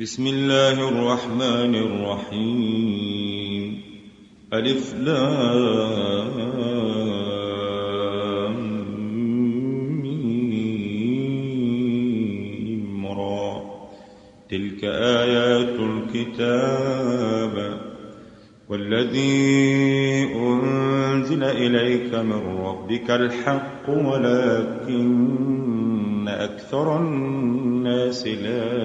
بسم الله الرحمن الرحيم. ألف لام را. تلك آيات الكتاب والذي أنزل إليك من ربك الحق ولكن أكثر الناس لا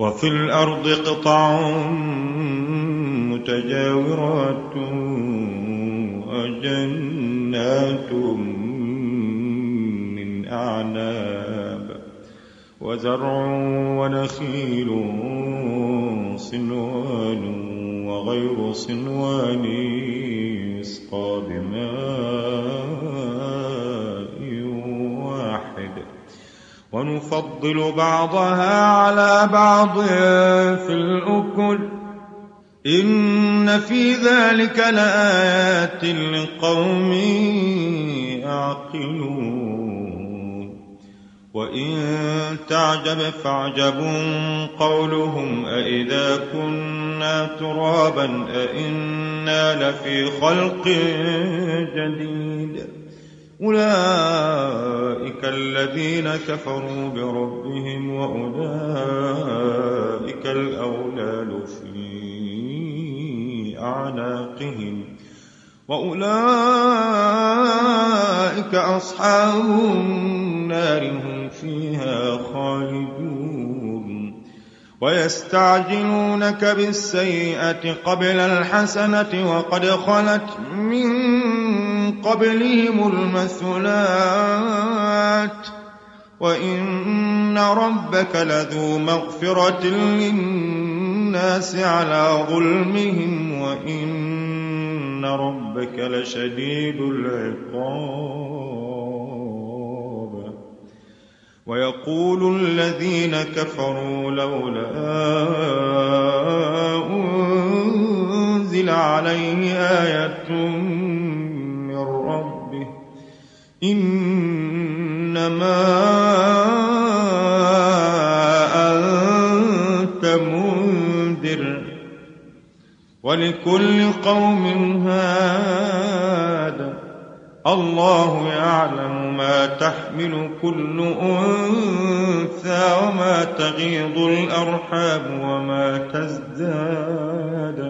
وفي الأرض قطع متجاورات وجنات أعناب وزرع ونخيل صنوان وغير صنوان يسقى بماء ونفضل بعضها على بعض في الأكل. إن في ذلك لآيات لقوم يعقلون. وإن تعجب فاعجب قولهم أإذا كنا ترابا أإنا لفي خلق جديد. أولئك الذين كفروا بربهم وأولئك الأولال في أعناقهم وأولئك أصحاب النار هم فيها خالدون ويستعجلونك بالسيئة قبل الحسنة وقد خلت من قبلهم المثلات وإن ربك لذو مغفرة للناس على ظلمهم وإن ربك لشديد العقاب. ويقول الذين كفروا لولا أنزل عليه آية إنما أنت منذر. ولكل قوم هاد. الله يعلم ما تحمل كل أنثى وما تغيض الأرحام وما تزداد.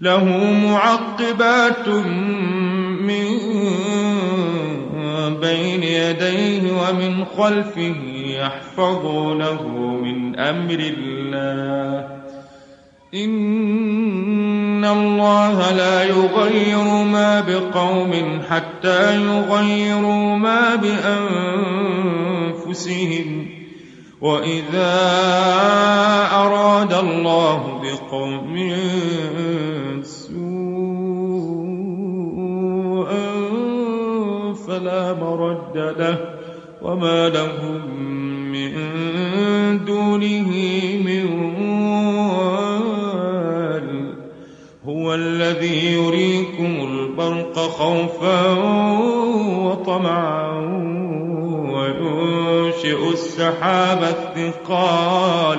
له معقبات من بين يديه ومن خلفه يحفظونه من أمر الله. إن الله لا يغير ما بقوم حتى يغيروا ما بأنفسهم. وإذا أراد الله بقوم مرد له وما لهم من دونه من وال هو الذي يريكم البرق خوفا وطمعا وينشئ السحاب الثقال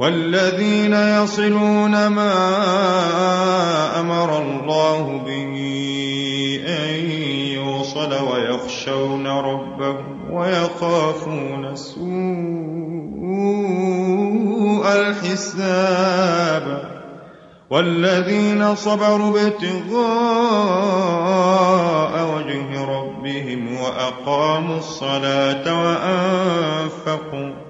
والذين يصلون ما أمر الله به أن يوصل ويخشون ربهم ويخافون سوء الحساب والذين صبروا ابتغاء وجه ربهم وأقاموا الصلاة وأنفقوا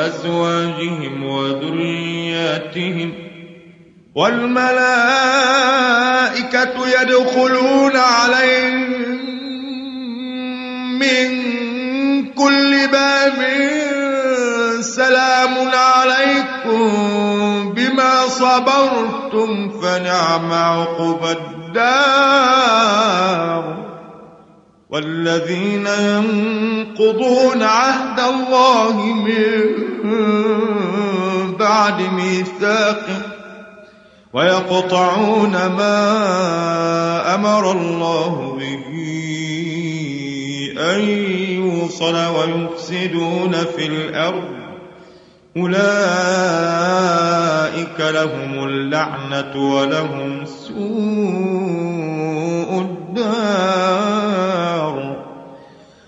وأزواجهم وذرياتهم والملائكة يدخلون عليهم من كل باب. سلام عليكم بما صبرتم فنعم عقبى الدار. والذين ينقضون عهد الله من بعد ميثاقه ويقطعون ما أمر الله به أن يوصل ويفسدون في الأرض. أولئك لهم اللعنة ولهم سوء الدار.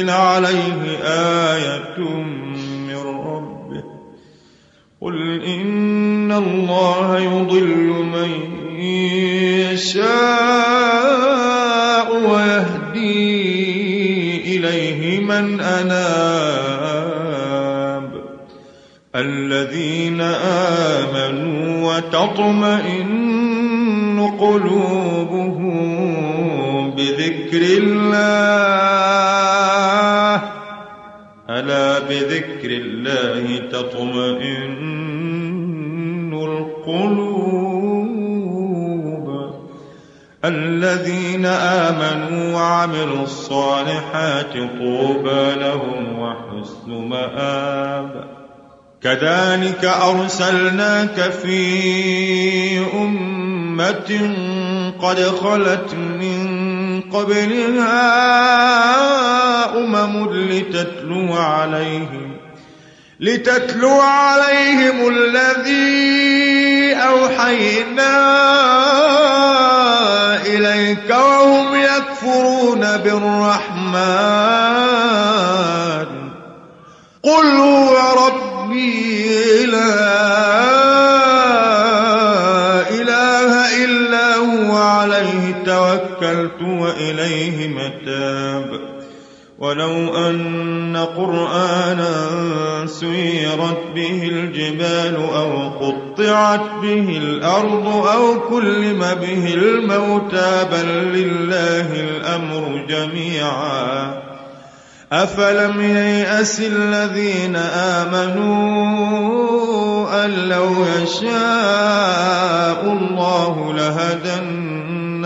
عليه آية من ربه. قل إن الله يضل من يشاء ويهدي إليه من أناب. الذين آمنوا وتطمئن قلوبهم بذكر الله بذكر الله تطمئن القلوب. الذين آمنوا وعملوا الصالحات طوبى لهم وحسن مآب. كذلك أرسلناك في أمة قد خلت من قبلها أمم لتتلو عليهم لتتلو عليهم الذي أوحينا إليك وهم يكفرون بالرحمن. قل هو توكلت وإليه متاب. ولو أن قرآنا سيرت به الجبال أو قطعت به الأرض أو كلم به الموتى بل لله الأمر جميعا. أفلم ييأس الذين آمنوا أن لو يشاء الله لهدى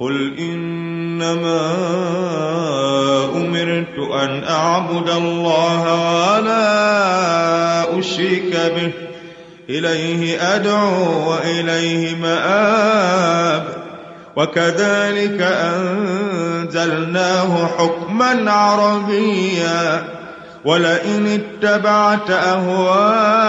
قل إنما أمرت أن أعبد الله ولا أشرك به إليه أدعو وإليه مآب وكذلك أنزلناه حكما عربيا ولئن اتبعت أهواءهم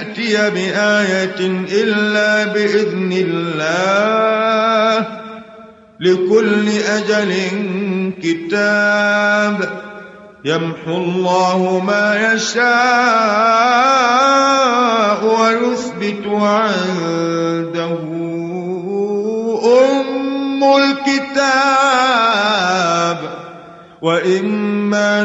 يأتي بآية إلا بإذن الله لكل أجل كتاب يمحو الله ما يشاء ويثبت عنده أم الكتاب وإما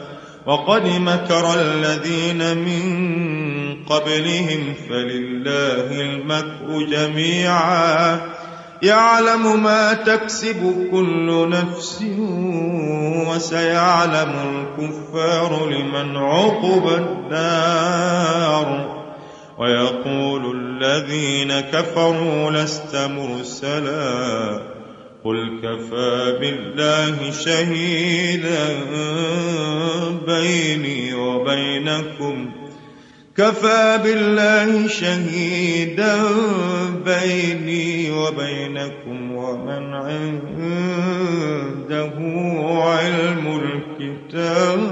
وقد مكر الذين من قبلهم فلله المكر جميعا. يعلم ما تكسب كل نفس وسيعلم الكفار لمن عقب الدار. ويقول الذين كفروا لست مرسلا. قل كفى بالله شهيدا بيني وبينكم. كفى بالله شهيدا بيني وبينكم ومن عنده علم الكتاب.